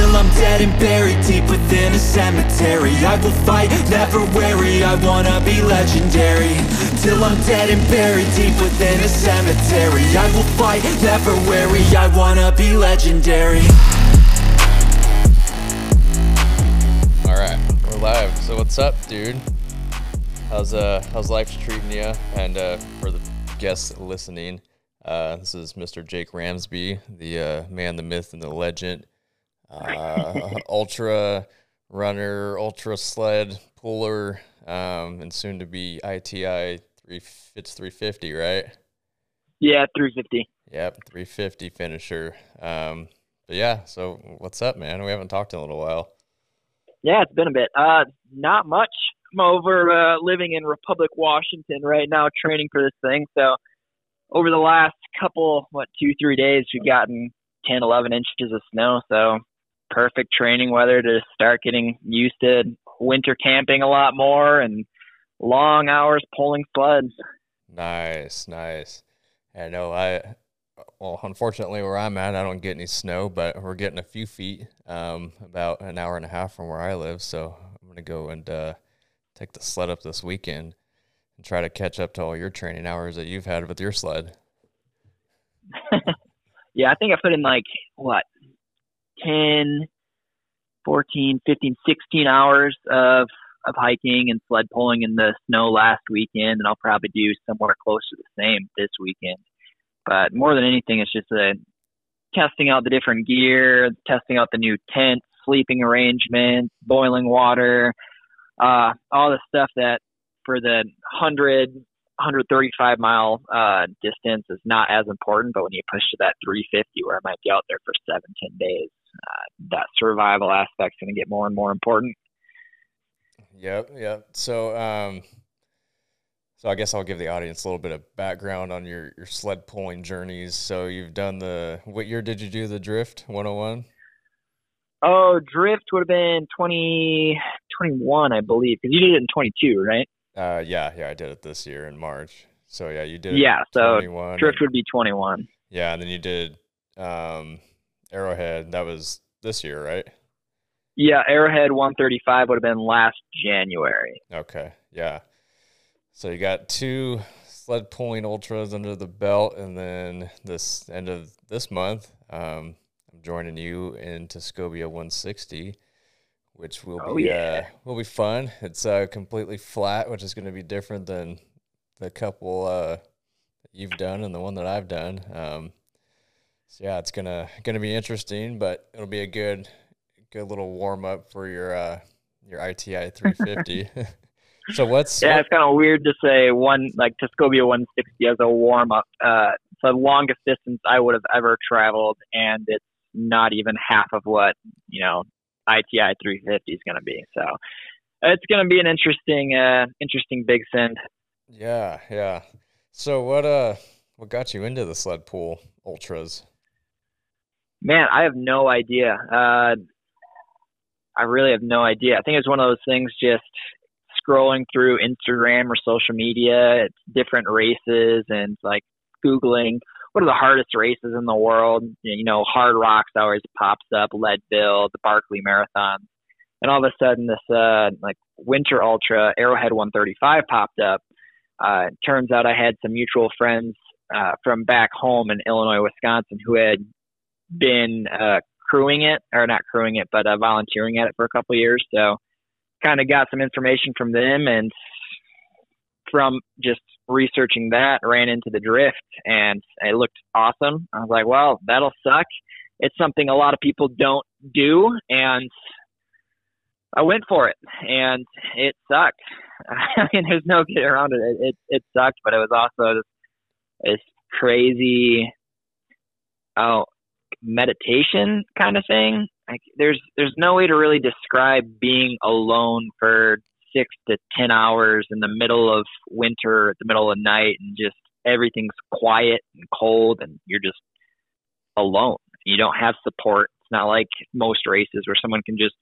Till I'm dead and buried deep within a cemetery I will fight, never weary, I wanna be legendary Till I'm dead and buried deep within a cemetery I will fight, never weary, I wanna be legendary Alright, we're live. So what's up, dude? How's uh how's life treating you? And uh for the guests listening, uh this is Mr. Jake Ramsby, the uh, man, the myth, and the legend. Uh, ultra runner, ultra sled puller, um, and soon to be ITI three it's three fifty, right? Yeah, 350. Yep, three fifty finisher. Um, but yeah, so what's up, man? We haven't talked in a little while. Yeah, it's been a bit. Uh, not much. I'm over uh, living in Republic, Washington right now, training for this thing. So over the last couple, what, two, three days, we've gotten 10, 11 inches of snow. So perfect training weather to start getting used to winter camping a lot more and long hours pulling sleds. Nice, nice. I know I well, unfortunately where I'm at I don't get any snow, but we're getting a few feet, um, about an hour and a half from where I live. So I'm gonna go and uh, take the sled up this weekend and try to catch up to all your training hours that you've had with your sled. yeah, I think I put in like what 10, 14, 15, 16 hours of of hiking and sled pulling in the snow last weekend, and I'll probably do somewhere close to the same this weekend. But more than anything, it's just a testing out the different gear, testing out the new tent, sleeping arrangements, boiling water, uh, all the stuff that for the 100, 135 mile uh, distance is not as important. But when you push to that 350, where I might be out there for seven, ten days, uh, that survival aspect's going to get more and more important. Yep, yep. So, um, so I guess I'll give the audience a little bit of background on your your sled pulling journeys. So you've done the what year did you do the drift 101? Oh, drift would have been 2021, I believe, because you did it in 22, right? Uh, yeah, yeah, I did it this year in March. So yeah, you did. Yeah, so drift would be 21. Yeah, and then you did um, Arrowhead. That was this year, right? Yeah, Arrowhead 135 would have been last January. Okay, yeah. So you got two sled pulling ultras under the belt, and then this end of this month, um, I'm joining you in Tuscobia 160, which will oh, be yeah. uh, will be fun. It's uh, completely flat, which is going to be different than the couple uh, you've done and the one that I've done. Um, so yeah, it's gonna gonna be interesting, but it'll be a good good little warm up for your uh, your ITI 350. so what's yeah, what, it's kind of weird to say one like Tuscobia 160 as a warm up. Uh, it's the longest distance I would have ever traveled, and it's not even half of what you know ITI 350 is going to be. So it's going to be an interesting, uh, interesting big send. Yeah, yeah. So what uh what got you into the sled pool ultras? Man, I have no idea. Uh, I really have no idea. I think it's one of those things just scrolling through Instagram or social media, it's different races and like Googling what are the hardest races in the world. You know, Hardrocks always pops up, Leadville, the Barkley Marathon. And all of a sudden this uh like winter ultra Arrowhead 135 popped up. Uh, turns out I had some mutual friends uh, from back home in Illinois, Wisconsin, who had been uh, crewing it, or not crewing it, but uh, volunteering at it for a couple years. So kind of got some information from them and from just researching that ran into the drift and it looked awesome. I was like, well, that'll suck. It's something a lot of people don't do and I went for it and it sucked. I mean, there's no getting around it. It, it, it sucked, but it was also this, this crazy, oh, meditation kind of thing. Like there's there's no way to really describe being alone for six to ten hours in the middle of winter, at the middle of night, and just everything's quiet and cold, and you're just alone. You don't have support. It's not like most races where someone can just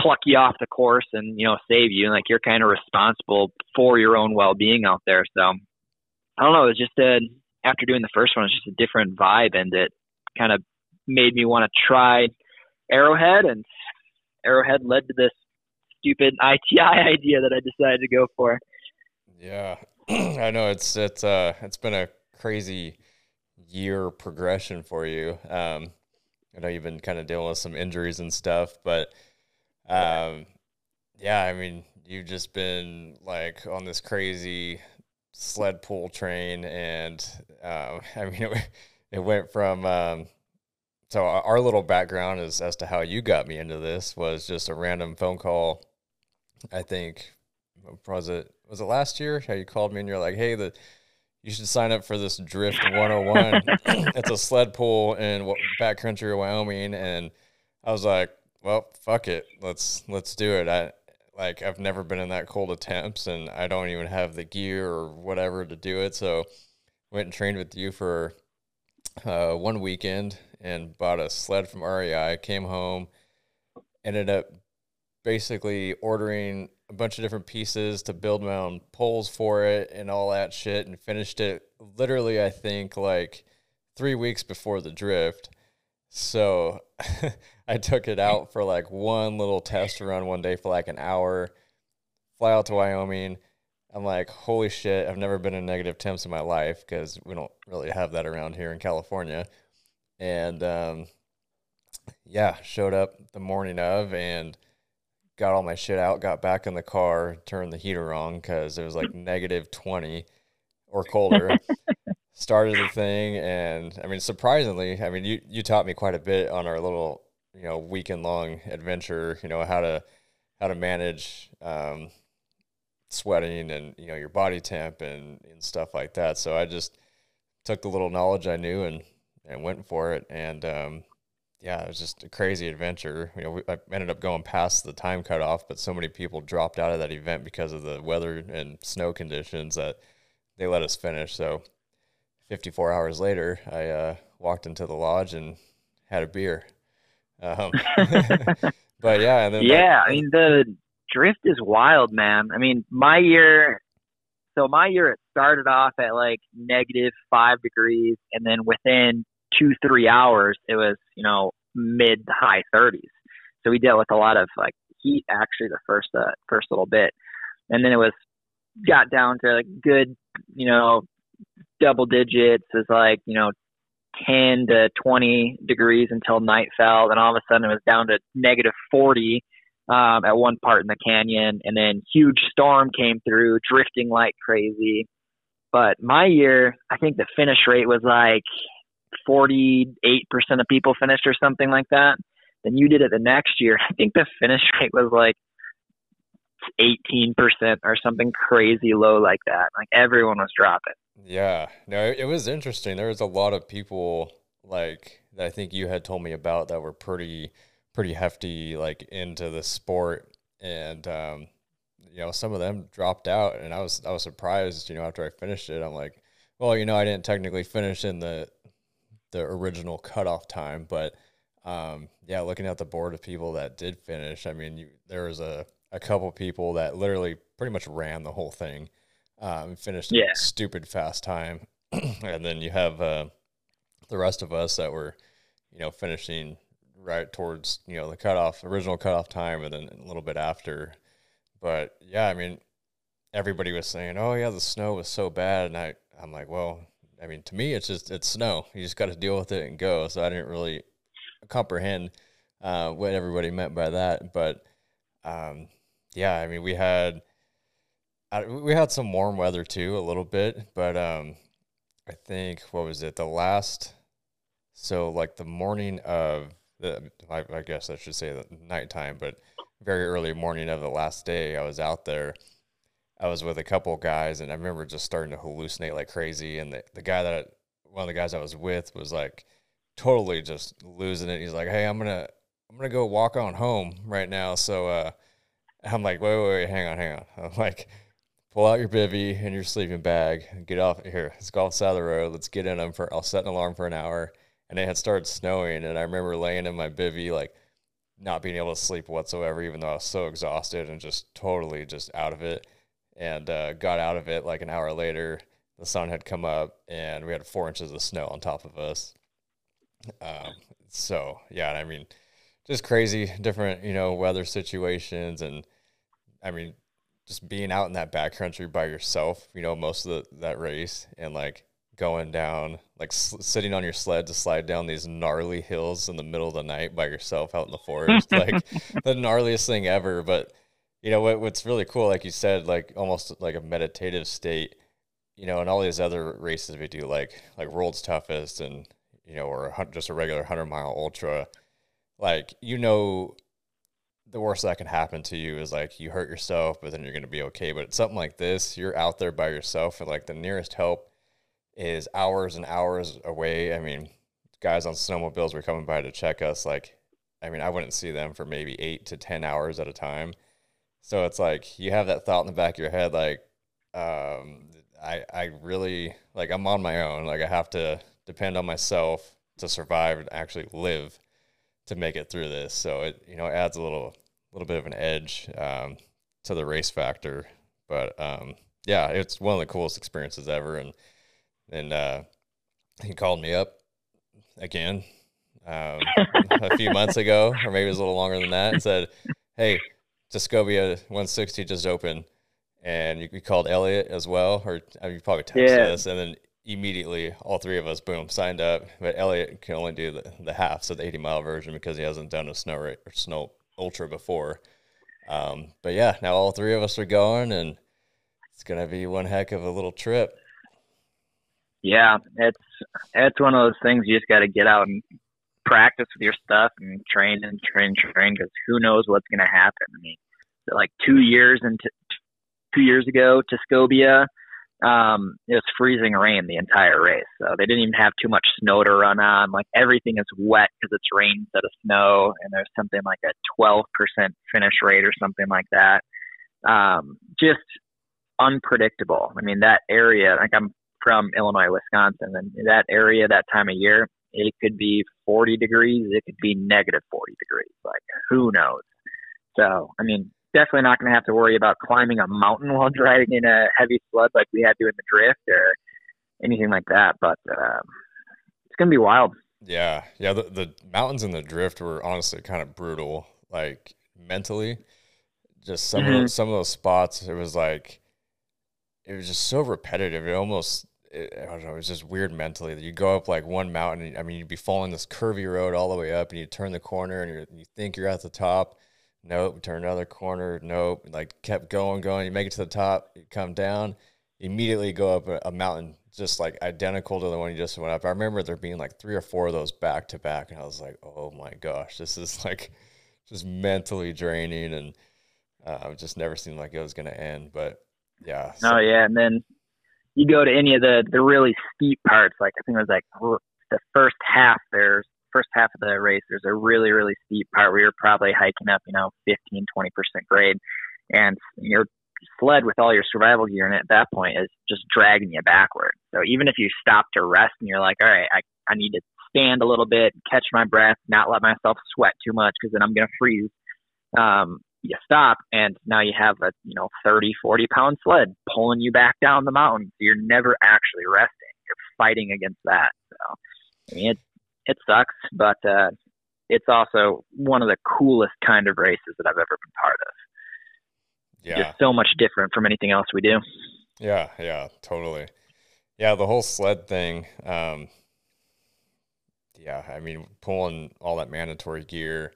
pluck you off the course and you know save you. Like you're kind of responsible for your own well being out there. So I don't know. It was just a after doing the first one, it's just a different vibe, and it kind of made me want to try Arrowhead, and Arrowhead led to this stupid ITI idea that I decided to go for. Yeah, I know it's it's uh it's been a crazy year progression for you. Um, I know you've been kind of dealing with some injuries and stuff, but um, yeah, I mean, you've just been like on this crazy sled pull train, and um, I mean, it, it went from um, so our little background is as to how you got me into this was just a random phone call. I think was it was it last year? How you called me and you're like, hey, the you should sign up for this Drift 101. it's a sled pull in backcountry Wyoming, and I was like, well, fuck it, let's let's do it. I like I've never been in that cold attempts, and I don't even have the gear or whatever to do it. So went and trained with you for uh, one weekend and bought a sled from REI. Came home, ended up basically ordering a bunch of different pieces to build my own poles for it and all that shit and finished it literally I think like 3 weeks before the drift. So I took it out for like one little test run one day for like an hour. Fly out to Wyoming. I'm like, holy shit, I've never been in negative temps in my life because we don't really have that around here in California. And um, yeah, showed up the morning of and got all my shit out, got back in the car, turned the heater on because it was like negative 20 or colder. Started the thing, and I mean, surprisingly, I mean, you, you taught me quite a bit on our little, you know, weekend long adventure, you know, how to, how to manage, um, sweating and, you know, your body temp and, and stuff like that. So I just took the little knowledge I knew and, and went for it. And, um, yeah, it was just a crazy adventure. You know, we, I ended up going past the time cutoff, but so many people dropped out of that event because of the weather and snow conditions that they let us finish. So, 54 hours later, I uh, walked into the lodge and had a beer. Um, but yeah, yeah, I mean the drift is wild, man. I mean, my year. So my year it started off at like negative five degrees, and then within two three hours it was you know mid high 30s so we dealt with a lot of like heat actually the first uh, first little bit. And then it was got down to like good you know double digits. Is like you know 10 to 20 degrees until night fell. Then all of a sudden it was down to negative 40 um, at one part in the canyon. And then huge storm came through drifting like crazy. But my year i think the finish rate was like 48% of people finished or something like that. Then you did it the next year. I think the finish rate was like 18% or something crazy low like that. Like everyone was dropping. Yeah. No, it was interesting. There was a lot of people like that I think you had told me about that were pretty pretty hefty like into the sport and um you know some of them dropped out and I was I was surprised, you know, after I finished it. I'm like, well, you know, I didn't technically finish in the the original cutoff time. But um, yeah, looking at the board of people that did finish, I mean, you, there was a, a couple people that literally pretty much ran the whole thing, um, finished yeah. stupid fast time. and then you have uh, the rest of us that were, you know, finishing right towards, you know, the cutoff, original cutoff time, and then a little bit after. But yeah, I mean, everybody was saying, "Oh yeah, the snow was so bad," and I, I'm like, "Well, I mean, to me, it's just it's snow. You just got to deal with it and go. So I didn't really comprehend uh, what everybody meant by that. But um, yeah, I mean, we had we had some warm weather too, a little bit. But um, I think what was it? The last, so like the morning of the, I, I guess I should say the nighttime, but very early morning of the last day, I was out there I was with a couple guys, and I remember just starting to hallucinate like crazy. And the, the guy that one of the guys I was with was like totally just losing it. He's like, "Hey, I'm gonna I'm gonna go walk on home right now." So uh, I'm like, "Wait, wait, wait, hang on, hang on." I'm like, "Pull out your bivy and your sleeping bag and get off here. Let's go off the side of the road. Let's get in them for. I'll set an alarm for an hour." And it had started snowing, and I remember laying in my bivy like not being able to sleep whatsoever, even though I was so exhausted and just totally just out of it and uh, got out of it like an hour later. The sun had come up and we had four inches of snow on top of us. Um, so yeah, I mean, just crazy different you know weather situations and I mean just being out in that backcountry by yourself, you know, most of the, that race and like going down, like s- sitting on your sled to slide down these gnarly hills in the middle of the night by yourself out in the forest, like the gnarliest thing ever. But you know what, what's really cool, like you said, like almost like a meditative state, you know, and all these other races we do, like like World's Toughest and you know, or a, just a regular hundred mile ultra, like you know the worst that can happen to you is like you hurt yourself, but then you're going to be okay. But it's something like this, you're out there by yourself, and like the nearest help is hours and hours away. I mean, guys on snowmobiles were coming by to check us. Like, I mean, I wouldn't see them for maybe eight to 10 hours at a time. So it's like you have that thought in the back of your head, like, um, I, I really, like, I'm on my own. Like, I have to depend on myself to survive and actually live to make it through this. So it, you know, adds a little, little bit of an edge um, to the race factor. But um, yeah, it's one of the coolest experiences ever. And and uh, he called me up again um, a few months ago, or maybe it was a little longer than that, and said, "Hey, Tuscobia 160 just opened." And you, you called Elliot as well, or I mean, you probably texted Yeah. us, and then immediately all three of us, boom, signed up. But Elliot can only do the, the half, so the 80 mile version, because he hasn't done a snow or snow ultra before. Um, but yeah, now all three of us are going, and it's gonna be one heck of a little trip. Yeah, it's it's one of those things you just got to get out and practice with your stuff and train and train, train because who knows what's going to happen. I mean, like two years into two years ago, Tuscobia, um, it was freezing rain the entire race, so they didn't even have too much snow to run on. Like everything is wet because it's rain instead of snow, and there's something like a 12% finish rate or something like that. Um, just unpredictable. I mean, that area, like I'm from Illinois, Wisconsin, and that area that time of year, it could be 40 degrees, it could be negative 40 degrees. Like, who knows? So, I mean, definitely not going to have to worry about climbing a mountain while driving in a heavy flood like we had to in the drift or anything like that. But um, it's going to be wild. Yeah, yeah. The, the mountains and the drift were honestly kind of brutal, like mentally. Just some of Mhm. those, some of those spots, it was like it was just so repetitive. It almost it, I don't know. It was just weird mentally. You go up like one mountain. I mean, you'd be following this curvy road all the way up, and you turn the corner, and you're, you think you're at the top. Nope. Turn another corner. Nope. Like kept going, going. You make it to the top. You come down. Immediately go up a, a mountain just like identical to the one you just went up. I remember there being like three or four of those back to back, and I was like, oh my gosh, this is like just mentally draining, and uh, it just never seemed like it was going to end. But yeah, Oh yeah, and then you go to any of the the really steep parts. Like I think it was like the first half. There's first half of the race. There's a really really steep part where you're probably hiking up, you know, 15, 20 percent grade, and your sled with all your survival gear in it at that point is just dragging you backward. So even if you stop to rest and you're like, all right, I I need to stand a little bit, catch my breath, not let myself sweat too much because then I'm gonna freeze. Um, you stop and now you have a you know 30 40 pound sled pulling you back down the mountain so you're never actually resting you're fighting against that so i mean it it sucks but uh it's also one of the coolest kind of races that i've ever been part of yeah, just so much different from anything else we do yeah, yeah, totally. Yeah, the whole sled thing. Um, yeah, I mean, pulling all that mandatory gear.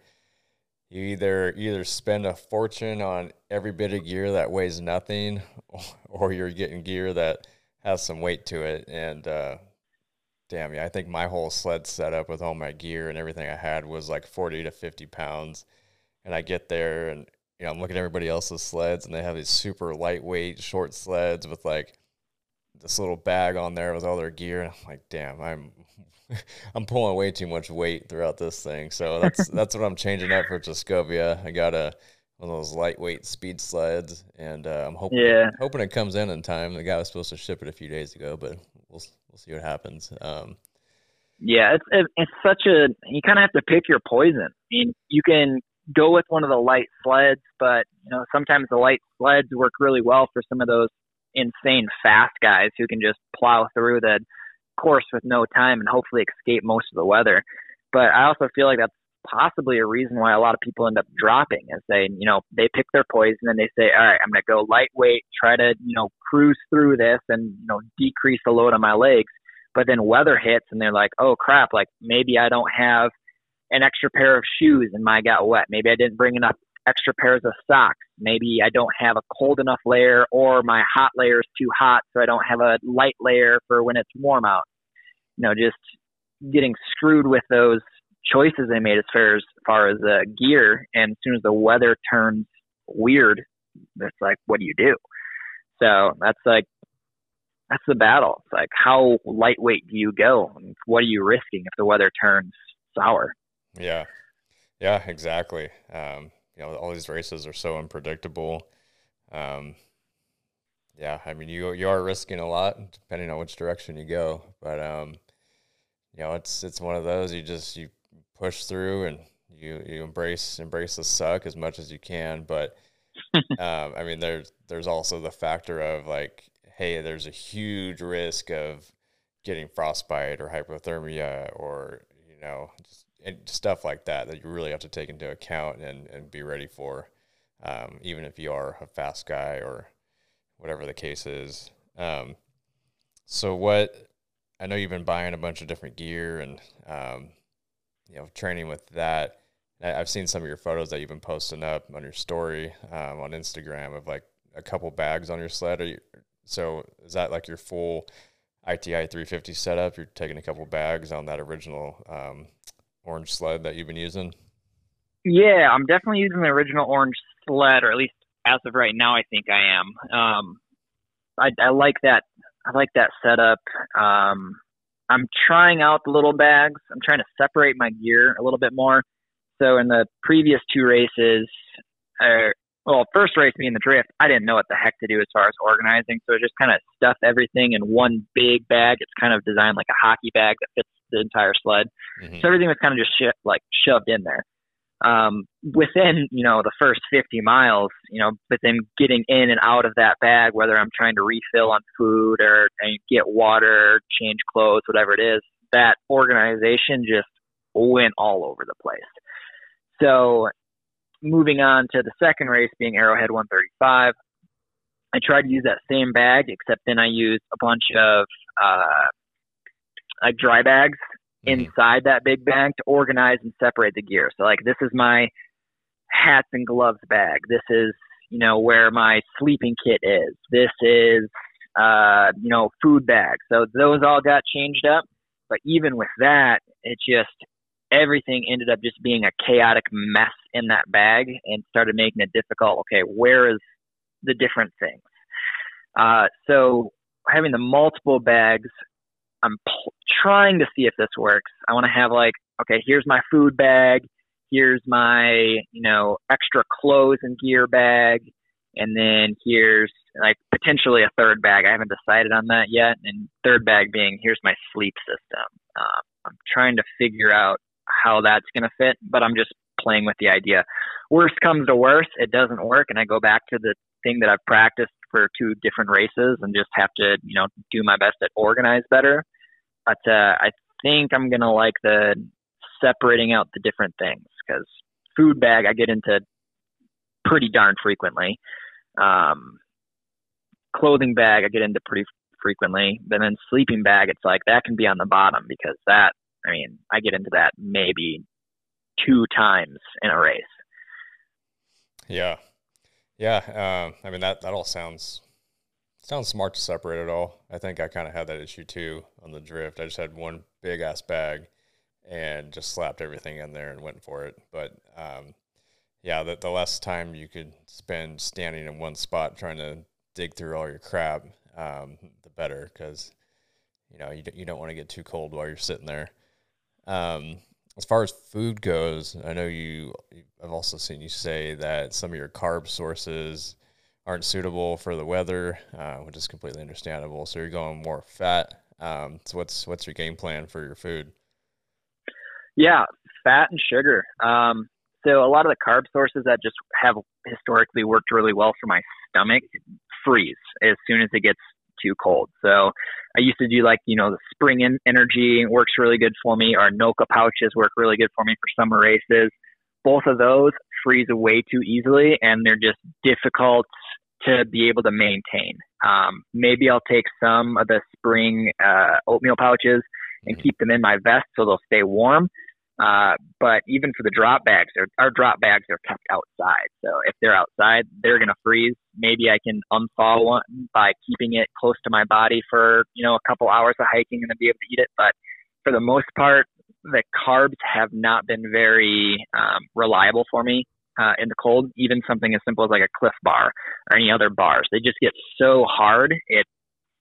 You either either spend a fortune on every bit of gear that weighs nothing, or you're getting gear that has some weight to it. And uh, damn, yeah, I think my whole sled setup with all my gear and everything I had was like forty to fifty pounds. And I get there and you know, I'm looking at everybody else's sleds and they have these super lightweight short sleds with like this little bag on there with all their gear. And I'm like, damn, I'm I'm pulling way too much weight throughout this thing. So that's that's what I'm changing up for Tuscobia. I got a one of those lightweight speed sleds, and uh, I'm hoping Yeah. hoping it comes in in time. The guy was supposed to ship it a few days ago, but we'll we'll see what happens. Um, Yeah, it's it's such a you kind of have to pick your poison. I mean, you can go with one of the light sleds, but you know sometimes the light sleds work really well for some of those insane fast guys who can just plow through the course with no time and hopefully escape most of the weather. But I also feel like that's possibly a reason why a lot of people end up dropping is they, you know, they pick their poison and they say, all right, I'm going to go lightweight, try to, you know, cruise through this and, you know, decrease the load on my legs. But then weather hits and they're like, oh crap, like maybe I don't have an extra pair of shoes and my got wet. Maybe I didn't bring enough extra pairs of socks. Maybe I don't have a cold enough layer or my hot layer is too hot so I don't have a light layer for when it's warm out. You know, just getting screwed with those choices they made as far as, as far as uh, gear. And as soon as the weather turns weird, it's like, what do you do? So that's like, that's the battle. It's like, how lightweight do you go? And What are you risking if the weather turns sour? Yeah. Yeah, exactly. Um, you know, all these races are so unpredictable. Um, yeah, I mean, you you are risking a lot depending on which direction you go, but um, you know, it's it's one of those you just you push through and you you embrace embrace the suck as much as you can. But um, I mean, there's there's also the factor of like, hey, there's a huge risk of getting frostbite or hypothermia or you know just stuff like that that you really have to take into account and, and be ready for, um, even if you are a fast guy or whatever the case is. Um, so what I know you've been buying a bunch of different gear and um, you know training with that. I've seen some of your photos that you've been posting up on your story um, on Instagram of like a couple bags on your sled. You, so is that like your full ITI 350 setup? You're taking a couple bags on that original um, orange sled that you've been using? Yeah, I'm definitely using the original orange sled, or at least as of right now, I think I am. Um, I, I like that. I like that setup. Um, I'm trying out the little bags. I'm trying to separate my gear a little bit more. So in the previous two races, uh, well, first race being the drift, I didn't know what the heck to do as far as organizing. So I just kind of stuffed everything in one big bag. It's kind of designed like a hockey bag that fits the entire sled. Mm-hmm. So everything was kind of just sh- like shoved in there. Um, within, you know, the first 50 miles, you know, but then getting in and out of that bag, whether I'm trying to refill on food or get water, change clothes, whatever it is, that organization just went all over the place. So moving on to the second race being Arrowhead 135, I tried to use that same bag, except then I used a bunch of uh, like dry bags mm-hmm. inside that big bag to organize and separate the gear. So like this is my hats and gloves bag. This is you know where my sleeping kit is. This is uh, you know food bag. So those all got changed up. But even with that, it just everything ended up just being a chaotic mess in that bag and started making it difficult. Okay, where is the different things? Uh, so having the multiple bags I'm p- trying to see if this works. I want to have like, okay, here's my food bag, here's my, you know, extra clothes and gear bag, and then here's like potentially a third bag. I haven't decided on that yet. And third bag being here's my sleep system. Um, I'm trying to figure out how that's going to fit, but I'm just playing with the idea. Worst comes to worst, it doesn't work, and I go back to the thing that I've practiced for two different races and just have to, you know, do my best to organize better. But uh, I think I'm gonna like the separating out the different things because food bag I get into pretty darn frequently. Um, clothing bag I get into pretty frequently. But then sleeping bag, it's like that can be on the bottom because that I mean I get into that maybe two times in a race. Yeah, yeah, uh, I mean that that all sounds sounds smart to separate it all. I think I kind of had that issue too on the drift. I just had one big ass bag and just slapped everything in there and went for it. But um, yeah, the, the less time you could spend standing in one spot trying to dig through all your crap, um, the better because you know you, you don't want to get too cold while you're sitting there. Um, as far as food goes, I know you. I've also seen you say that some of your carb sources aren't suitable for the weather, uh, which is completely understandable. So you're going more fat. Um, so what's what's your game plan for your food? Yeah, fat and sugar. Um, so a lot of the carb sources that just have historically worked really well for my stomach freeze as soon as it gets too cold. So I used to do like, you know, the spring energy works really good for me or Noka pouches work really good for me for summer races. Both of those freeze away too easily and they're just difficult to be able to maintain. Um, maybe I'll take some of the spring uh, oatmeal pouches and keep them in my vest so they'll stay warm. Uh, but even for the drop bags, our drop bags are kept outside. So if they're outside, they're going to freeze. Maybe I can unthaw one by keeping it close to my body for, you know, a couple hours of hiking and then be able to eat it. But for the most part, the carbs have not been very um, reliable for me uh, in the cold. Even something as simple as like a Clif Bar or any other bars, they just get so hard. It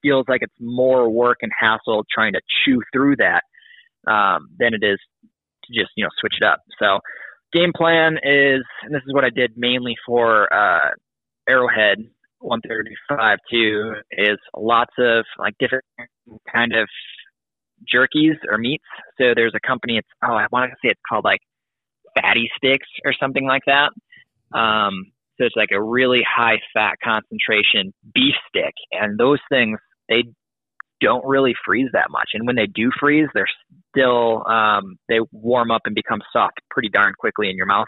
feels like it's more work and hassle trying to chew through that um, than it is to just you know switch it up. So game plan is, and this is what I did mainly for uh, Arrowhead 135 too, is lots of like different kind of jerkies or meats. So there's a company. It's oh I want to say it's called like Fatty Sticks or something like that. Um, so it's like a really high fat concentration beef stick, and those things they don't really freeze that much. And when they do freeze, they're still um, they warm up and become soft pretty darn quickly in your mouth.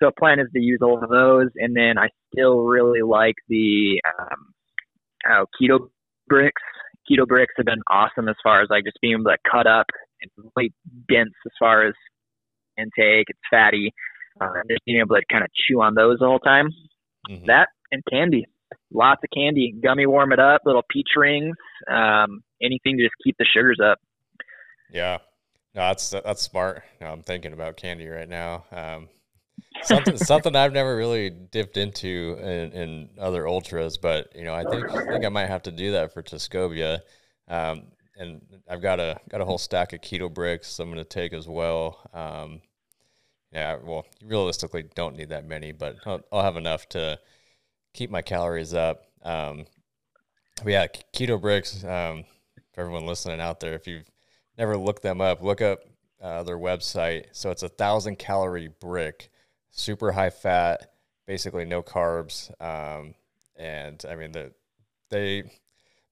So a plan is to use all of those, and then I still really like the um, oh, keto bricks. Keto bricks have been awesome as far as like just being able to cut up and really dense as far as intake. It's fatty, uh, and just being able to kind of chew on those the whole time. Mm-hmm. That and candy lots of candy, gummy warm it up, little peach rings, um, anything to just keep the sugars up. Yeah, no, that's that's smart. No, I'm thinking about candy right now. Um, something something I've never really dipped into in, in, other ultras, but you know, I think I think I might have to do that for Tuscobia. Um, and I've got a got a whole stack of keto bricks I'm going to take as well. Um, yeah, well, you realistically don't need that many, but I'll, I'll have enough to keep my calories up. Um, yeah, keto bricks. Um, for everyone listening out there, if you've never looked them up, look up uh, their website. So it's a thousand calorie brick, super high fat, basically no carbs. Um, and I mean the they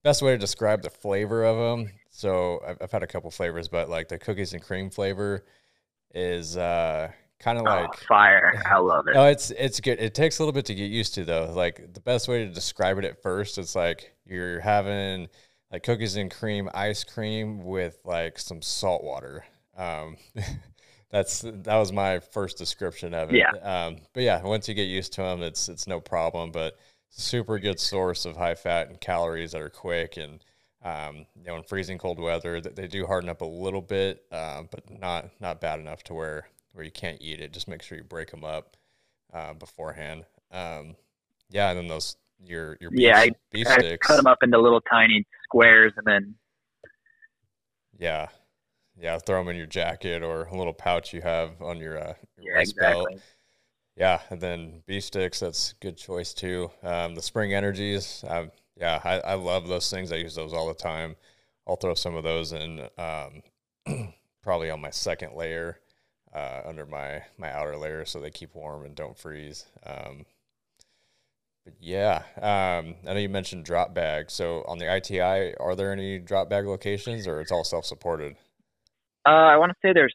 best way to describe the flavor of them. So I've, I've had a couple flavors, but like the cookies and cream flavor is uh, kind of oh, like fire. I love it. No, it's it's good. It takes a little bit to get used to though. Like the best way to describe it at first, it's like you're having like cookies and cream ice cream with like some salt water. Um, that's that was my first description of it. Yeah. Um, but yeah, once you get used to them, it's it's no problem. But super good source of high fat and calories that are quick and um, you know in freezing cold weather they do harden up a little bit, uh, but not not bad enough to where where you can't eat it. Just make sure you break them up uh, beforehand. Um, yeah, and then those your your beef, yeah, I, beef I sticks. cut them up into little tiny squares, and then yeah, yeah, throw them in your jacket or a little pouch you have on your, uh, your yeah, exactly. belt. Yeah, and then beef sticks. That's good choice too. Um, the spring energies. Um, yeah, I, I love those things. I use those all the time. I'll throw some of those in, um, probably on my second layer uh, under my my outer layer so they keep warm and don't freeze. Um, but yeah, um, I know you mentioned drop bag. So on the ITI, are there any drop bag locations, or it's all self supported? Uh, I want to say there's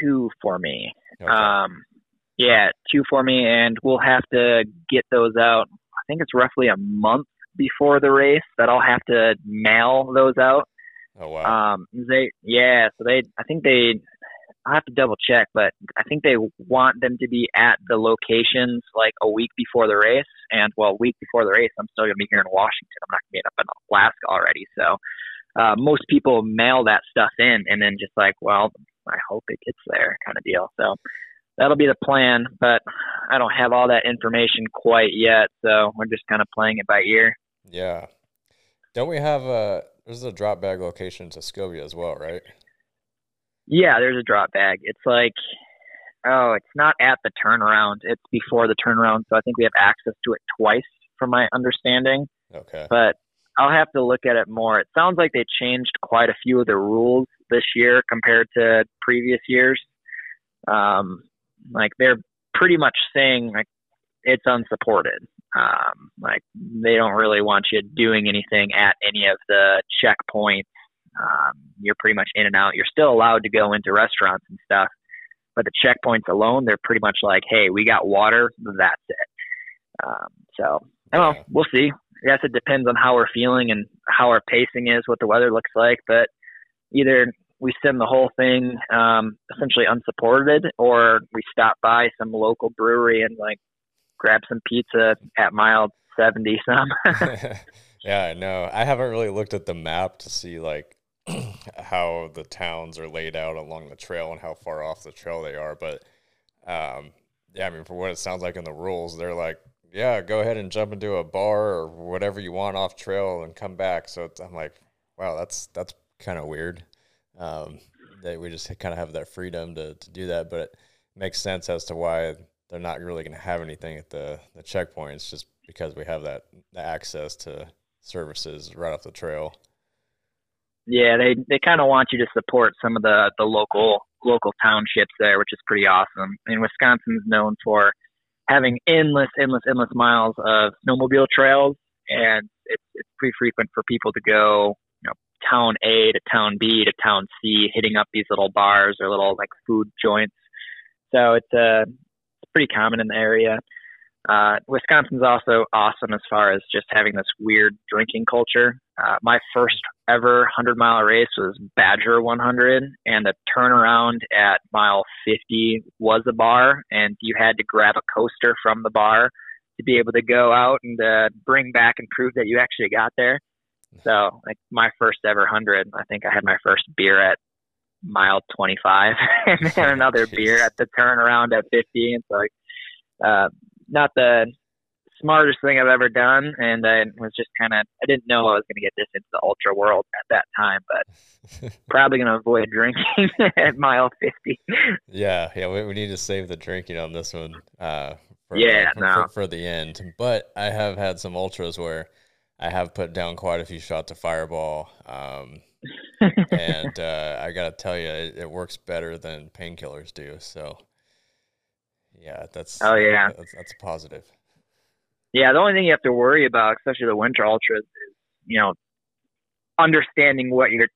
two for me. Okay. Um, yeah, two for me, and we'll have to get those out. I think it's roughly a month before the race that I'll have to mail those out. Oh wow! Um, they yeah, so they I think they I have to double check, but I think they want them to be at the locations like a week before the race. And well, a week before the race, I'm still going to be here in Washington. I'm not going to be up in Alaska already. So uh, most people mail that stuff in and then just like, well, I hope it gets there kind of deal. So that'll be the plan, but I don't have all that information quite yet. So we're just kind of playing it by ear. Yeah. Don't we have a, there's a drop bag location to Tuscobia as well, right? Yeah, there's a drop bag. It's like, oh, it's not at the turnaround. It's before the turnaround. So I think we have access to it twice, from my understanding. Okay. But I'll have to look at it more. It sounds like they changed quite a few of the rules this year compared to previous years. Um, like they're pretty much saying like it's unsupported. Um, like they don't really want you doing anything at any of the checkpoints. Um, you're pretty much in and out. You're still allowed to go into restaurants and stuff, but the checkpoints alone, they're pretty much like, hey, we got water, that's it. Um, so I don't know. We'll see. I guess it depends on how we're feeling and how our pacing is, what the weather looks like. But either we send the whole thing um, essentially unsupported, or we stop by some local brewery and like grab some pizza at mile seventy some. yeah, know. I haven't really looked at the map to see like how the towns are laid out along the trail and how far off the trail they are, but um, yeah, I mean, for what it sounds like in the rules, they're like, yeah, go ahead and jump into a bar or whatever you want off trail and come back. So I'm like, wow, that's that's kind of weird um, that we just kind of have that freedom to, to do that. But it makes sense as to why they're not really going to have anything at the, the checkpoints just because we have that access to services right off the trail. Yeah, they they kind of want you to support some of the the local local townships there, which is pretty awesome. Mean, Wisconsin's known for having endless, endless, endless miles of snowmobile trails, and it's it's pretty frequent for people to go, you know, town A to town B to town C, hitting up these little bars or little like food joints. So it's uh, it's pretty common in the area. Uh, Wisconsin's also awesome as far as just having this weird drinking culture. Uh, my first ever 100 mile race was Badger 100, and the turnaround at mile 50 was a bar, and you had to grab a coaster from the bar to be able to go out and uh, bring back and prove that you actually got there. So, like my first ever 100, I think I had my first beer at mile 25 and then another beer at the turnaround at 50. And so, like, uh, not the smartest thing I've ever done, and I was just kind of I didn't know I was going to get this into the ultra world at that time, but probably going to avoid drinking at mile fifty. Yeah, yeah, we, we need to save the drinking on this one. Uh, for, yeah, for, no. for, for the end. But I have had some ultras where I have put down quite a few shots of Fireball. Um, and uh, I got to tell you, it, it, works better than painkillers do. So, yeah, that's oh yeah, that's, that's a positive. Yeah, the only thing you have to worry about, especially the winter ultras, is you know understanding what your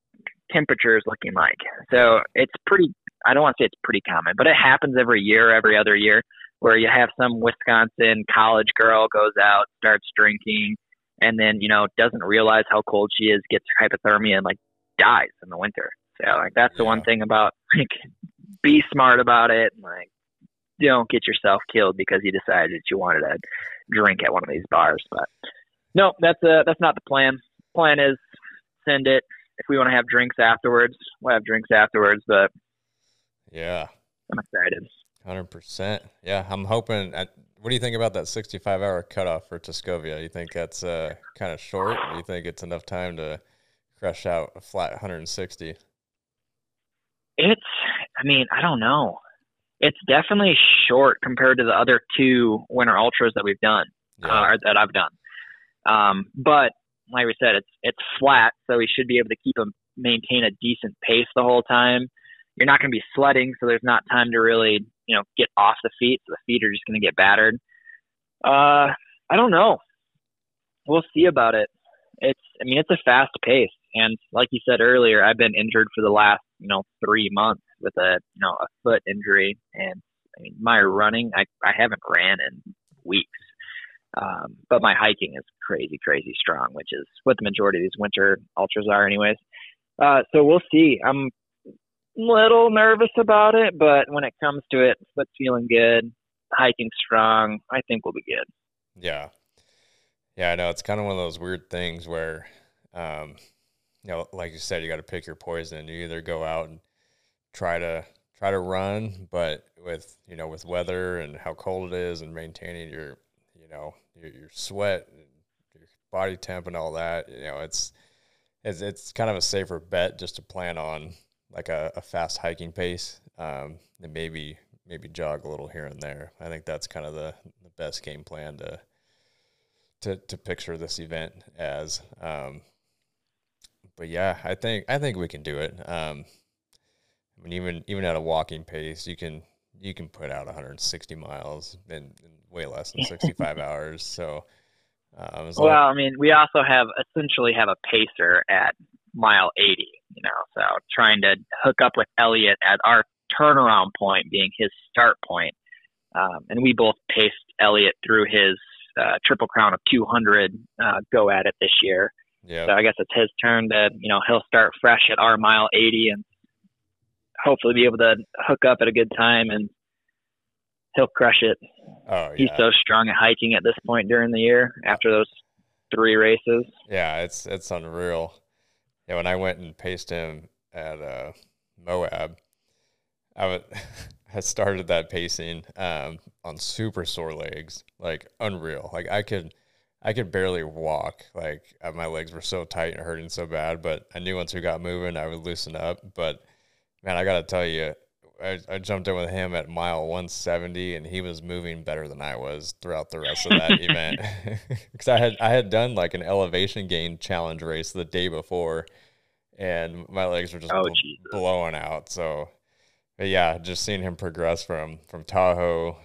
temperature is looking like. So it's pretty. I don't want to say it's pretty common, but it happens every year, every other year, where you have some Wisconsin college girl goes out, starts drinking, and then you know doesn't realize how cold she is, gets hypothermia, and like dies in the winter. So like that's the one thing about like be smart about it. And, Like don't get yourself killed because you decided that you wanted to drink at one of these bars. But no, that's uh that's not the plan. Plan is send it. If we want to have drinks afterwards, we'll have drinks afterwards. But yeah, I'm excited. Hundred percent. Yeah, I'm hoping. At, what do you think about that 65 hour cutoff for Tuscobia? You think that's uh, kind of short? Or you think it's enough time to crush out a flat 160? It's. I mean, I don't know it's definitely short compared to the other two winter ultras that we've done yeah. uh, or that I've done. Um, but like we said, it's it's flat, so we should be able to keep them maintain a decent pace the whole time. You're not going to be sledding, so there's not time to really you know get off the feet. So the feet are just going to get battered. Uh, I don't know. We'll see about it. It's I mean it's a fast pace, and like you said earlier, I've been injured for the last you know three months with a you know a foot injury, and I mean my running I I haven't ran in weeks, um, but my hiking is crazy crazy strong, which is what the majority of these winter ultras are, anyways. Uh, so we'll see. I'm a little nervous about it, but when it comes to it, foot's feeling good, hiking strong. I think we'll be good. Yeah, yeah, I know it's kind of one of those weird things where, um, you know, like you said, you got to pick your poison. You either go out and try to try to run, but with you know with weather and how cold it is and maintaining your you know your, your sweat, your body temp and all that, you know it's it's it's kind of a safer bet just to plan on like a, a fast hiking pace um, and maybe maybe jog a little here and there. I think that's kind of the, the best game plan to to to picture this event as. Um, but yeah, I think I think we can do it. Um, I mean, even even at a walking pace, you can you can put out 160 miles in, in way less than 65 hours. So, um, well, like, I mean, we also have essentially have a pacer at mile 80. You know, so trying to hook up with Elliot at our turnaround point being his start point, um, and we both paced Elliot through his uh, triple crown of 200 uh, go at it this year. Yeah. So I guess it's his turn to, you know, he'll start fresh at our mile 80 and hopefully be able to hook up at a good time and he'll crush it. Oh, yeah. He's so strong at hiking at this point during the year after those three races. Yeah, it's it's unreal. Yeah, when I went and paced him at uh, Moab, I was I started that pacing um, on super sore legs, like unreal. Like I could I could barely walk. Like uh, my legs were so tight and hurting so bad. But I knew once we got moving, I would loosen up. But man, I got to tell you, I, I, jumped in with him at mile 170, and he was moving better than I was throughout the rest of that event. Because I had I had done like an elevation gain challenge race the day before, and my legs were just oh, bl- blowing out. So, but yeah, just seeing him progress from from Tahoe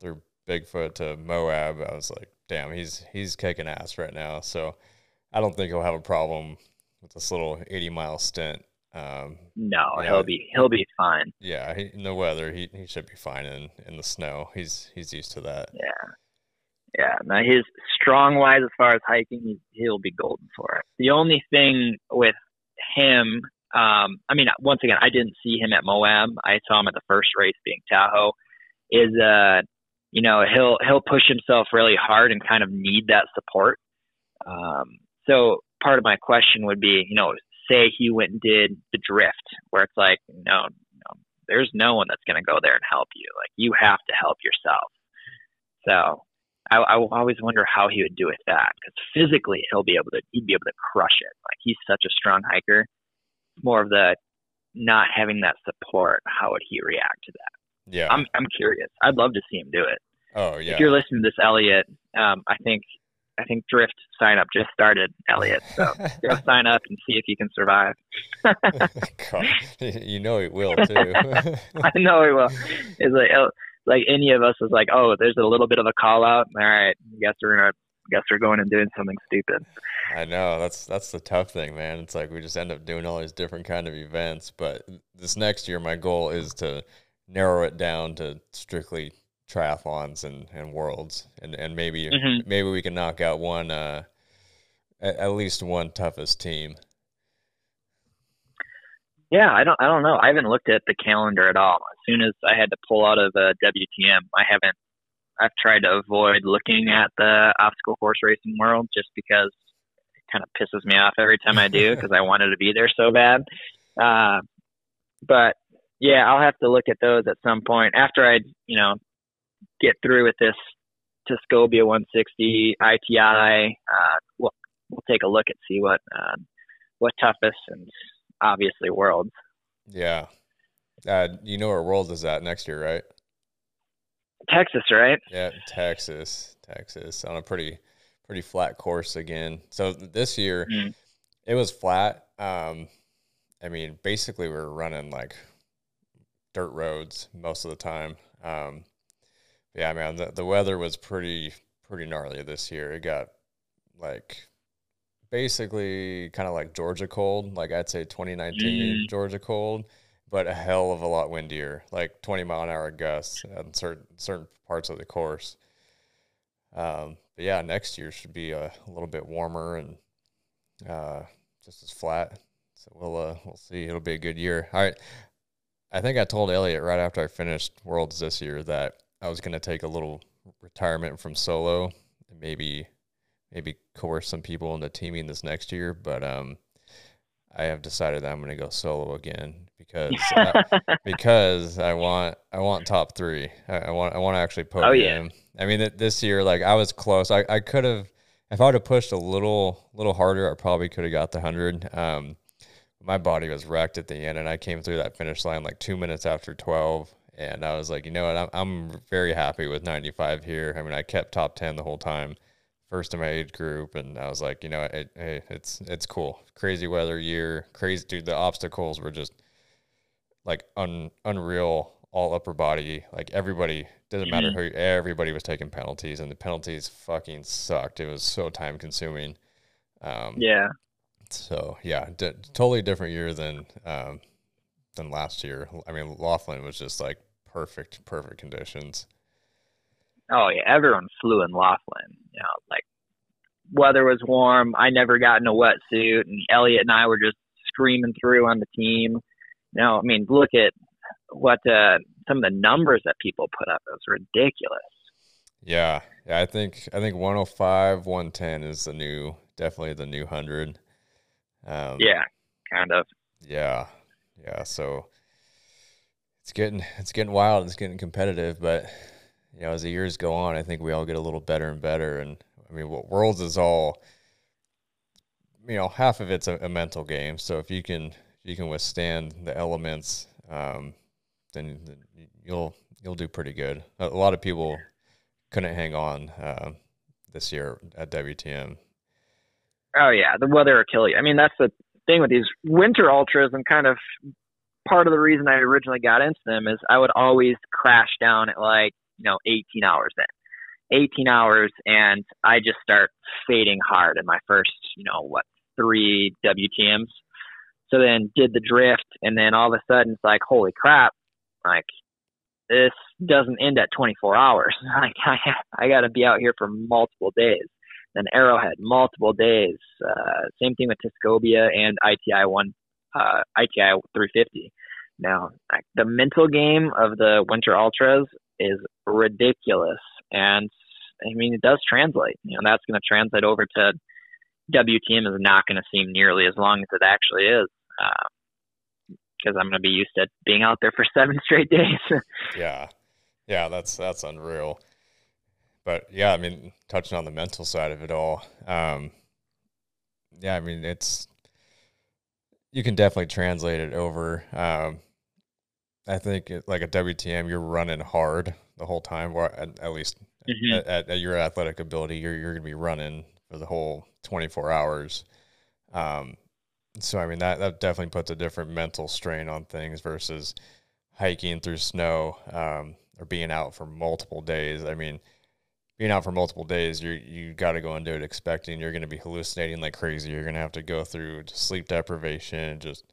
through Bigfoot to Moab, I was like, damn, he's he's kicking ass right now. So I don't think he'll have a problem with this little 80 mile stint. Um, no, he'll be he'll be fine. Yeah, he, in the weather, he, he should be fine in in the snow. He's he's used to that. Yeah, yeah. Now his strong wise as far as hiking, he, he'll be golden for it. The only thing with him, um, I mean, once again, I didn't see him at Moab. I saw him at the first race being Tahoe. Is uh, you know he'll he'll push himself really hard and kind of need that support. Um, so part of my question would be, you know, say he went and did the drift, where it's like, no, no there's no one that's going to go there and help you. Like you have to help yourself. So I, I always wonder how he would do with that because physically he'll be able to he'd be able to crush it. Like he's such a strong hiker. More of the not having that support. How would he react to that? Yeah, I'm I'm curious. I'd love to see him do it. Oh yeah. If you're listening to this, Elliot, um, I think I think Drift sign up just started, Elliott. So go sign up and see if you can survive. God, you know it will too. I know it will. It's like oh, like any of us is like, oh, there's a little bit of a call out. All right, I guess we're gonna guess we're going and doing something stupid. I know that's that's the tough thing, man. It's like we just end up doing all these different kind of events. But this next year, my goal is to narrow it down to strictly triathlons and, and worlds and, and maybe mm-hmm. maybe we can knock out one uh, at, at, least one toughest team. Yeah, I don't I don't know. I haven't looked at the calendar at all. As soon as I had to pull out of a WTM, I haven't I've tried to avoid looking at the obstacle course racing world just because it kind of pisses me off every time I do because I wanted to be there so bad. Uh, but yeah, I'll have to look at those at some point after I, you know, get through with this Tuscobia 160 ITI. Uh, we'll we'll take a look and see what uh, what toughest and obviously worlds. Yeah, uh, you know where worlds is at next year, right? Texas, right? Yeah, Texas, Texas on a pretty pretty flat course again. So this year mm-hmm. it was flat. Um, I mean, basically we are running like dirt roads most of the time. Um, yeah, man, the, the weather was pretty pretty gnarly this year. It got like basically kind of like Georgia cold, like I'd say 2019 mm. Georgia cold, but a hell of a lot windier, like 20 mile an hour gusts on certain certain parts of the course. Um, but yeah, next year should be a, a little bit warmer and uh, just as flat. So we'll uh, we'll see. It'll be a good year. All right. I think I told Elliot right after I finished Worlds this year that I was going to take a little retirement from solo and maybe maybe coerce some people into teaming this next year, but um, I have decided that I'm going to go solo again because I, because I want I want top three. I, I want I want to actually podium. Oh, yeah. I mean, this year, like I was close. I, I could have if I would have pushed a little little harder, I probably could have got the hundred. Um, my body was wrecked at the end, and I came through that finish line like two minutes after twelve, and I was like, you know what? I'm, I'm very happy with 95 here. I mean, I kept top 10 the whole time, first in my age group, and I was like, you know, it, it, it's it's cool. Crazy weather year, crazy dude. The obstacles were just like un, unreal all upper body. Like everybody doesn't matter Mhm. who. Everybody was taking penalties, and the penalties fucking sucked. It was so time consuming. Um, Yeah. So yeah, d- totally different year than um, than last year. I mean, Laughlin was just like perfect, perfect conditions. Oh yeah, everyone flew in Laughlin. You know, like weather was warm. I never got in a wetsuit, and Elliot and I were just screaming through on the team. No, I mean, look at what uh, some of the numbers that people put up. It was ridiculous. Yeah, yeah. I think I think 105, 110 is the new, definitely the new hundred. Um, Yeah, kind of. Yeah, yeah. So it's getting it's getting wild. and It's getting competitive, but you know, as the years go on, I think we all get a little better and better. And I mean, what Worlds is all, you know, half of it's a, a mental game. So if you can if you can withstand the elements, um, then, then you'll you'll do pretty good. A, a lot of people couldn't hang on uh, this year at WTM. Oh yeah, the weather will kill you. I mean, that's the thing with these winter ultras, and kind of part of the reason I originally got into them is I would always crash down at like you know 18 hours in, 18 hours, and I just start fading hard in my first you know what three WTMs. So then did the drift, and then all of a sudden it's like holy crap, like this doesn't end at 24 hours. Like I I got to be out here for multiple days then Arrowhead, multiple days. Uh, same thing with Tuscobia and ITI one, uh, ITI 350. Now, the mental game of the Winter Ultras is ridiculous, and I mean it does translate. You know, that's going to translate over to WTM is not going to seem nearly as long as it actually is. Because I'm going to be used to being out there for seven straight days. Yeah, yeah, that's that's unreal. But yeah, I mean, touching on the mental side of it all, um, yeah, I mean, it's you can definitely translate it over. Um, I think it, like a WTM, you're running hard the whole time, or at, at least Mhm. at, at, at your athletic ability, you're you're gonna be running for the whole 24 hours. Um, so I mean that that definitely puts a different mental strain on things versus hiking through snow um, or being out for multiple days. I mean, being out for multiple days, you you got to go into it expecting you're going to be hallucinating like crazy. You're going to have to go through sleep deprivation, just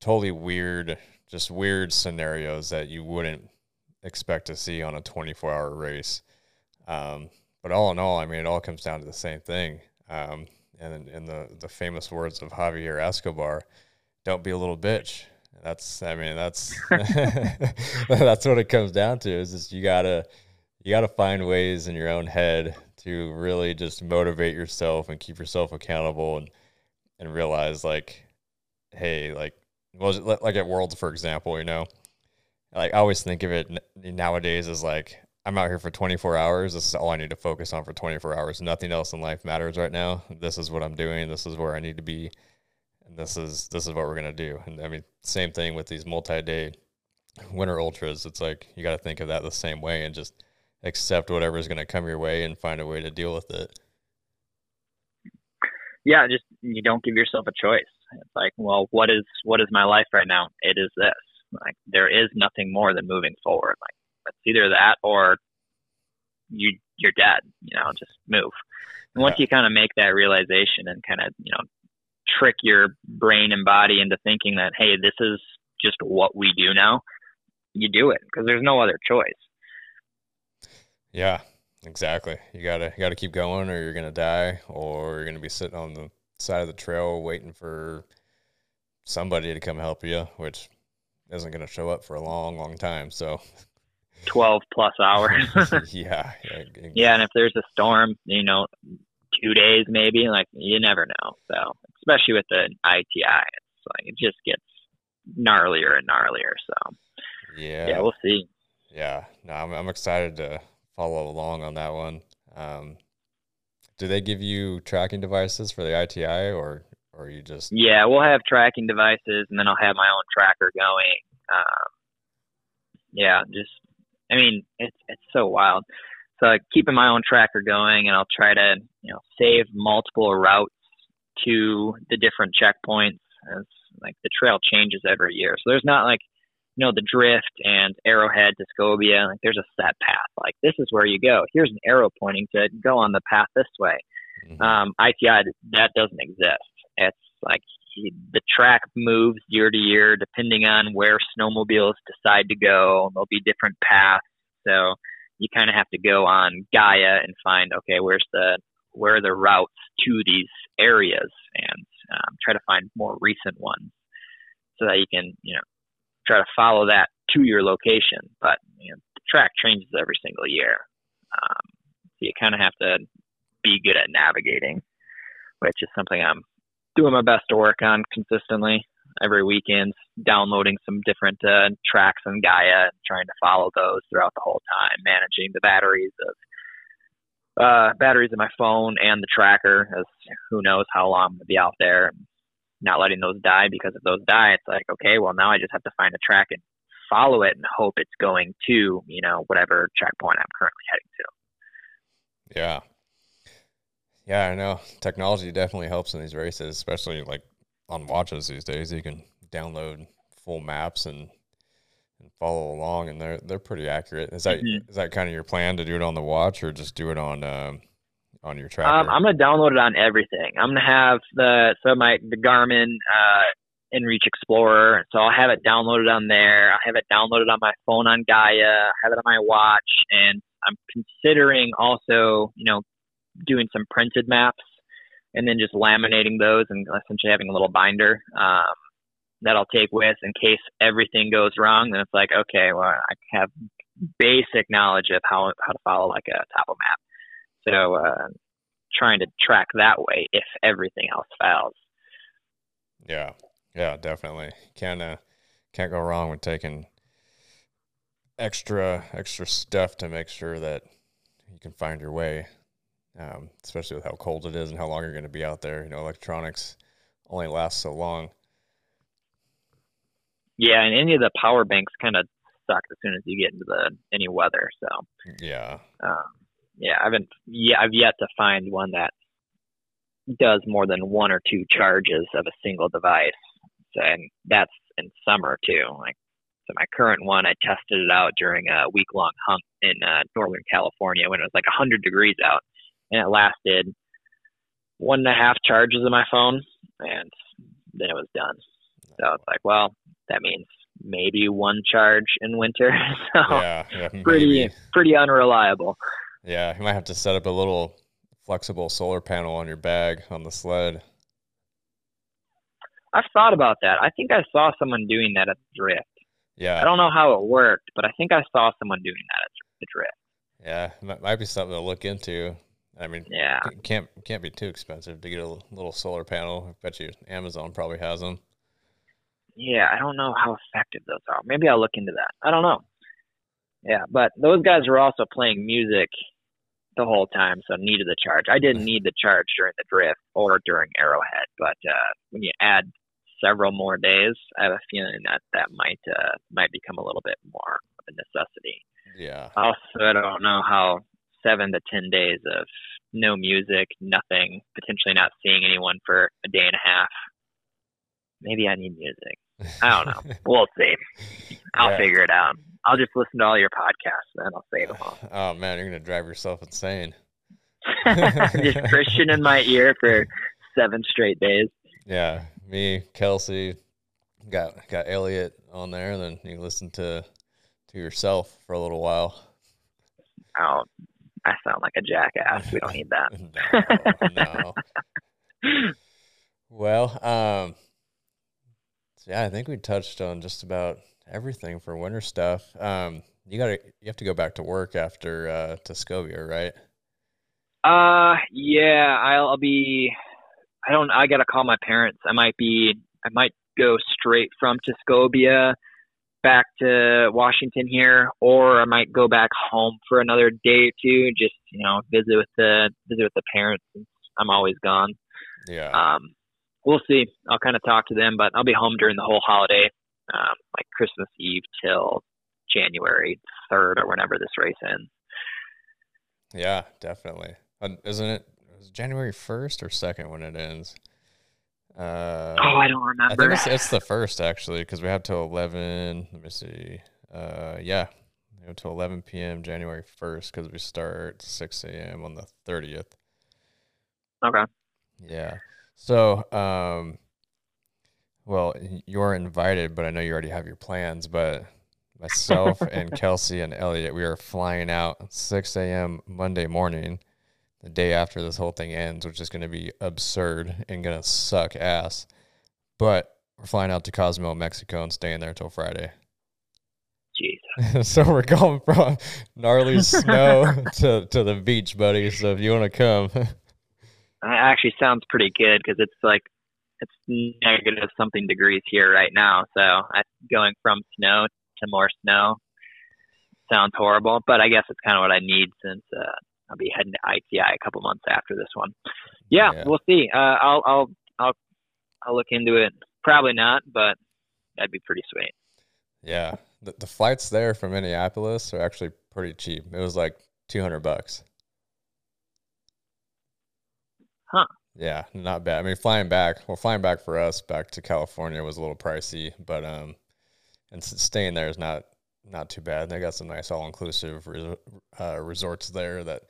totally weird, just weird scenarios that you wouldn't expect to see on a 24 hour race. Um, but all in all, I mean, it all comes down to the same thing. Um, and in the the famous words of Javier Escobar, "Don't be a little bitch." That's, I mean, that's that's what it comes down to. Is just you gotta you gotta find ways in your own head to really just motivate yourself and keep yourself accountable and and realize like, hey, like, was it like at Worlds for example, you know, like I always think of it nowadays as like I'm out here for 24 hours. This is all I need to focus on for 24 hours. Nothing else in life matters right now. This is what I'm doing. This is where I need to be. And this is this is what we're gonna do. And I mean, same thing with these multi-day winter ultras. It's like you got to think of that the same way and just accept whatever is gonna come your way and find a way to deal with it. yeah, just you don't give yourself a choice. It's like, well, what is what is my life right now? It is this. Like there is nothing more than moving forward. Like it's either that or you you're dead. You know, just move. And once Yeah. you kind of make that realization and kind of you know trick your brain and body into thinking that hey, this is just what we do now, you do it because there's no other choice. Yeah, exactly. You gotta you gotta keep going, or you're gonna die, or you're gonna be sitting on the side of the trail waiting for somebody to come help you, which isn't gonna show up for a long, long time. So, Twelve plus hours. yeah, yeah, Yeah, and if there's a storm, you know, two days maybe, like you never know. So especially with the ITI, it's like it just gets gnarlier and gnarlier. So yeah, yeah, we'll see. yeah. No, I'm I'm excited to follow along on that one. Um, do they give you tracking devices for the ITI, or or you just Yeah, we'll have tracking devices, and then I'll have my own tracker going. Um, yeah, just I mean, it's it's so wild. So like, keeping my own tracker going, and I'll try to you know save multiple routes to the different checkpoints. As like the trail changes every year, so there's not like you know, the drift and Arrowhead Tuscobia, like there's a set path. Like this is where you go. Here's an arrow pointing to go on the path this way. Mm-hmm. Um, ITI that doesn't exist. It's like the track moves year to year depending on where snowmobiles decide to go. There'll be different paths, so you kind of have to go on Gaia and find okay, where's the where are the routes to these areas, and um, try to find more recent ones so that you can you know try to follow that to your location. But you know, the track changes every single year, um, so you kind of have to be good at navigating, which is something I'm doing my best to work on consistently every weekend, downloading some different uh, tracks on Gaia and trying to follow those throughout the whole time, managing the batteries of uh, batteries in my phone and the tracker, as who knows how long I'm gonna be out there. Not letting those die because if those die, it's like okay, well now I just have to find a track and follow it and hope it's going to you know whatever checkpoint I'm currently heading to. Yeah, yeah, I know. Technology definitely helps in these races, especially like on watches these days. You can download full maps and and follow along, and they're they're pretty accurate. Is that mm-hmm. is that kind of your plan to do it on the watch, or just do it on um, on your tracker? Um, I'm gonna download it on everything. I'm gonna have the so my the Garmin uh, InReach Explorer, so I'll have it downloaded on there. I have it downloaded on my phone on Gaia. I have it on my watch, and I'm considering also, you know, doing some printed maps and then just laminating those and essentially having a little binder um, that I'll take with in case everything goes wrong. Then it's like, okay, well, I have basic knowledge of how how to follow like a topo map. So uh, trying to track that way if everything else fails. Yeah, yeah, definitely. Can't uh, can't go wrong with taking extra extra stuff to make sure that you can find your way um, especially with how cold it is and how long you're going to be out there. You know, electronics only last so long. Yeah, and any of the power banks kind of suck as soon as you get into the any weather. So yeah, um, yeah, I haven't. Yeah, I've yet to find one that does more than one or two charges of a single device, so, and that's in summer too. Like so, my current one, I tested it out during a week long hunt in uh, Northern California when it was like 100 degrees out, and it lasted one and a half charges of my phone, and then it was done. So it's like, well, that means maybe one charge in winter. so yeah, yeah pretty pretty unreliable. Yeah, you might have to set up a little flexible solar panel on your bag on the sled. I've thought about that. I think I saw someone doing that at the drift. Yeah. I don't know how it worked, but I think I saw someone doing that at the drift. Yeah, it might be something to look into. I mean, yeah, can't can't be too expensive to get a little solar panel. I bet you Amazon probably has them. Yeah, I don't know how effective those are. Maybe I'll look into that. I don't know. Yeah, but those guys were also playing music the whole time, so needed the charge. I didn't need the charge during the drift or during Arrowhead, but uh, when you add several more days, I have a feeling that that might uh, might become a little bit more of a necessity. Yeah. Also, I don't know how seven to ten days of no music, nothing, potentially not seeing anyone for a day and a half. Maybe I need music. I don't know. we'll see. I'll yeah. figure it out. I'll just listen to all your podcasts, then I'll save them all. Oh man, you're gonna drive yourself insane. just Christian in my ear for seven straight days. Yeah, me, Kelsey, got got Elliot on there, and then you listen to to yourself for a little while. Oh, I sound like a jackass. We don't need that. no. no. well, um, yeah, I think we touched on just about everything for winter stuff. Um, you got to you have to go back to work after uh, Tuscobia, right? Uh, yeah, I'll, I'll be. I don't. I got to call my parents. I might be. I might go straight from Tuscobia back to Washington here, or I might go back home for another day or two, just you know visit with the visit with the parents. I'm always gone. Yeah. Um, we'll see. I'll kind of talk to them, but I'll be home during the whole holiday, um, like Christmas Eve till January third or whenever this race ends. Yeah, definitely. Isn't it, it January first or second when it ends? Uh, oh, I don't I remember. think it's, it's the first actually because we have till eleven. Let me see. Uh, yeah, we have till eleven p.m. January first because we start six a.m. on the thirtieth. okay. Yeah. So, um, well, you're invited, but I know you already have your plans. But myself and Kelsey and Elliot, we are flying out 6 a.m. Monday morning, the day after this whole thing ends, which is going to be absurd and going to suck ass. But we're flying out to Cosmo, Mexico, and staying there until Friday. Jeez. so we're going from gnarly snow to, to the beach, buddy. So if you want to come, That actually sounds pretty good because it's like it's negative something degrees here right now. So I, going from snow to more snow sounds horrible, but I guess it's kind of what I need since uh, I'll be heading to ITI a couple months after this one. Yeah, Yeah. we'll see. Uh, I'll I'll I'll I'll look into it. Probably not, but that'd be pretty sweet. Yeah, the, the flights there from Minneapolis are actually pretty cheap. It was like two hundred bucks. Huh. Yeah, not bad. I mean, flying back, well, flying back for us back to California was a little pricey, but um, and staying there is not not too bad. They got some nice all inclusive re- uh, resorts there that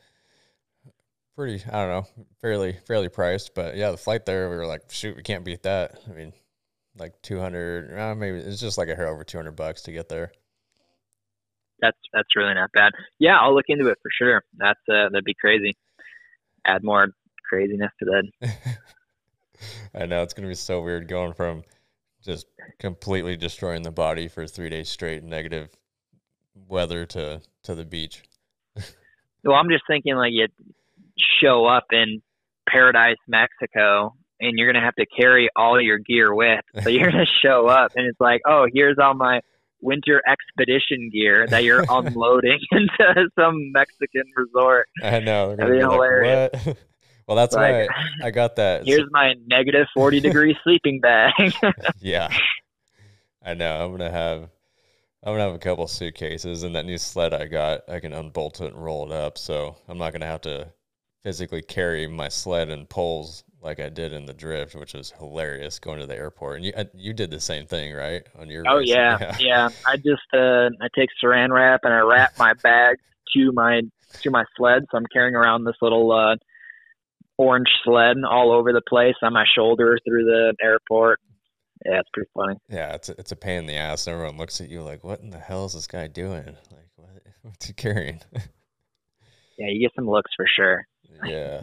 pretty I don't know fairly fairly priced, but yeah, the flight there we were like shoot we can't beat that. I mean, like two hundred, uh, maybe it's just like a hair over two hundred bucks to get there. That's that's really not bad. Yeah, I'll look into it for sure. That's uh, that'd be crazy. Add more craziness to that. I know it's gonna be so weird going from just completely destroying the body for three days straight, in negative weather to to the beach. Well, I'm just thinking like you show up in Paradise, Mexico, and you're gonna have to carry all your gear with. So you're gonna show up, and it's like, oh, here's all my winter expedition gear that you're unloading into some Mexican resort. I know. They're That'd gonna be like, hilarious. what? Well, that's Like, why I got that. Here's my negative 40 degree sleeping bag. yeah, I know. I'm gonna have. I'm gonna have a couple suitcases, and that new sled I got, I can unbolt it and roll it up. So I'm not gonna have to physically carry my sled and poles like I did in the drift, which was hilarious going to the airport. And you, uh, you did the same thing, right? On your oh race? yeah, yeah. I just uh, I take Saran wrap and I wrap my bag to my to my sled, so I'm carrying around this little uh, orange sled all over the place on my shoulder through the airport. Yeah, it's pretty funny. Yeah, it's a, it's a pain in the ass. Everyone looks at you like, "What in the hell is this guy doing? Like, what, what's he carrying?" Yeah, you get some looks for sure. yeah.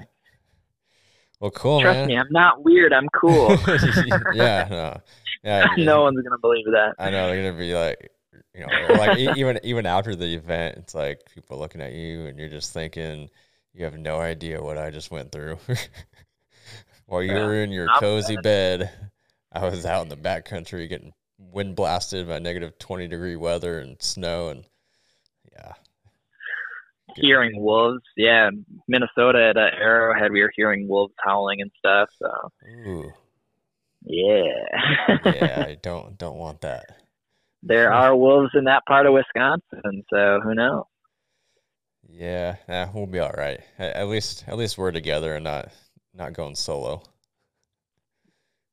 Well, cool, Trust man. me, I'm not weird. I'm cool. yeah, no, yeah. no one's gonna believe that. I know they're gonna be like, you know, like even even after the event, it's like people looking at you, and you're just thinking, you have no idea what I just went through. While you were in your cozy bed, I was out in the backcountry getting wind blasted by negative twenty degree weather and snow, and yeah, Good. Hearing wolves, yeah. Minnesota at uh, Arrowhead, we were hearing wolves howling and stuff. So ooh, yeah, yeah, I don't don't want that. there are wolves in that part of Wisconsin. So who knows? Yeah, nah, we'll be all right. At, at least at least we're together and not not going solo.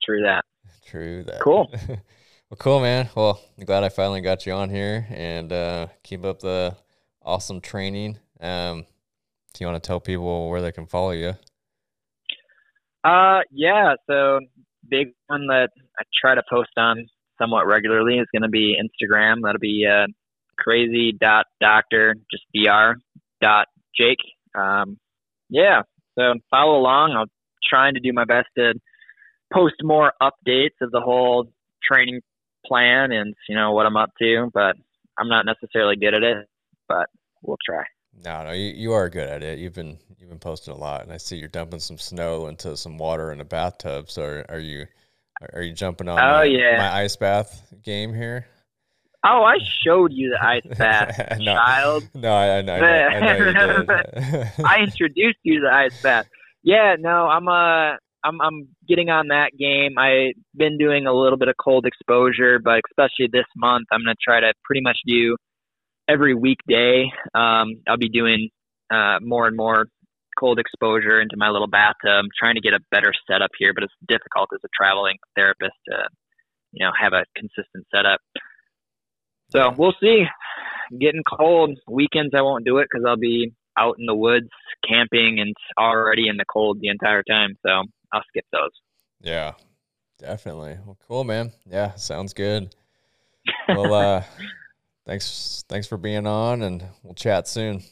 True that. True that. Cool. well, cool, man. Well, I'm glad I finally got you on here and uh, keep up the awesome training. Um, do you want to tell people where they can follow you? Uh, yeah. So big one that I try to post on somewhat regularly is going to be Instagram. That'll be uh, crazy dot doctor just dr dot Jake. Um, yeah. So follow along. I'm trying to do my best to post more updates of the whole training plan and you know what I'm up to, but I'm not necessarily good at it. But we'll try. No, no, you, you are good at it. You've been you've been posting a lot, and I see you're dumping some snow into some water in a bathtub. So are, are you are you jumping on Oh, my, yeah. my ice bath game here? Oh, I showed you the ice bath, No. child. No, I, I know, I know, I know you did. I introduced you to the ice bath. Yeah, no, I'm uh I'm I'm getting on that game. I've been doing a little bit of cold exposure, but especially this month, I'm gonna try to pretty much do every weekday. Um, I'll be doing uh more and more cold exposure into my little bathtub. I'm trying to get a better setup here, but it's difficult as a traveling therapist to, you know, have a consistent setup. So we'll see. Getting cold. Weekends I won't do it because I'll be out in the woods camping and already in the cold the entire time. So I'll skip those. Yeah, definitely. Well, cool, man. Yeah, sounds good. Well, uh, thanks, thanks for being on, and we'll chat soon.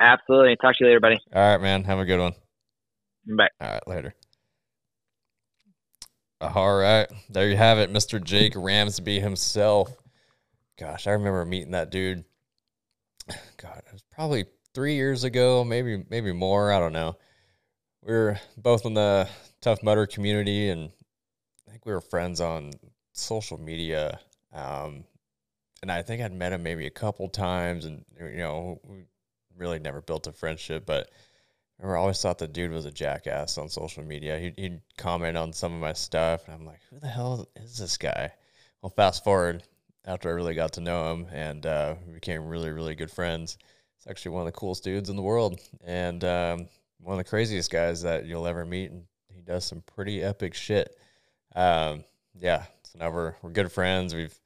Absolutely. Talk to you later, buddy. All right, man. Have a good one. Bye. All right, later. All right, there you have it, Mr. Jake Ramsby himself. Gosh, I remember meeting that dude. God, it was probably three years ago, maybe maybe more. I don't know. We were both in the Tough Mudder community, and I think we were friends on social media. Um, and I think I'd met him maybe a couple times, and you know, we really never built a friendship. But I always thought the dude was a jackass on social media. He'd, he'd comment on some of my stuff, and I'm like, who the hell is this guy? Well, fast forward after I really got to know him, and uh, we became really, really good friends. He's actually one of the coolest dudes in the world, and um, one of the craziest guys that you'll ever meet. And he does some pretty epic shit. Um, yeah, so now we're we're good friends. We've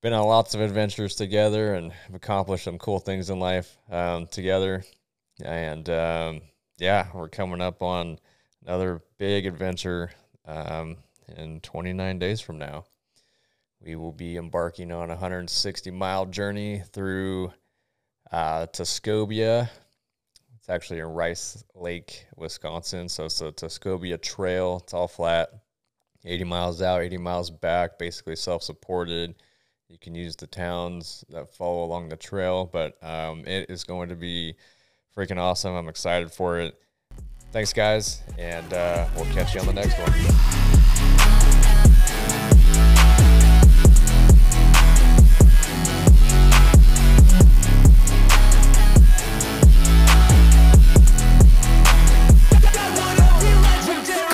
been on lots of adventures together and have accomplished some cool things in life um, together. And um, yeah, we're coming up on another big adventure um, in 29 days from now. We will be embarking on a 160 mile journey through uh, Tuscobia. It's actually in Rice Lake, Wisconsin. So it's a Tuscobia Trail. It's all flat, 80 miles out, 80 miles back, basically self supported. You can use the towns that follow along the trail, but um, it is going to be freaking awesome. I'm excited for it. Thanks, guys, and uh, we'll catch you on the next one.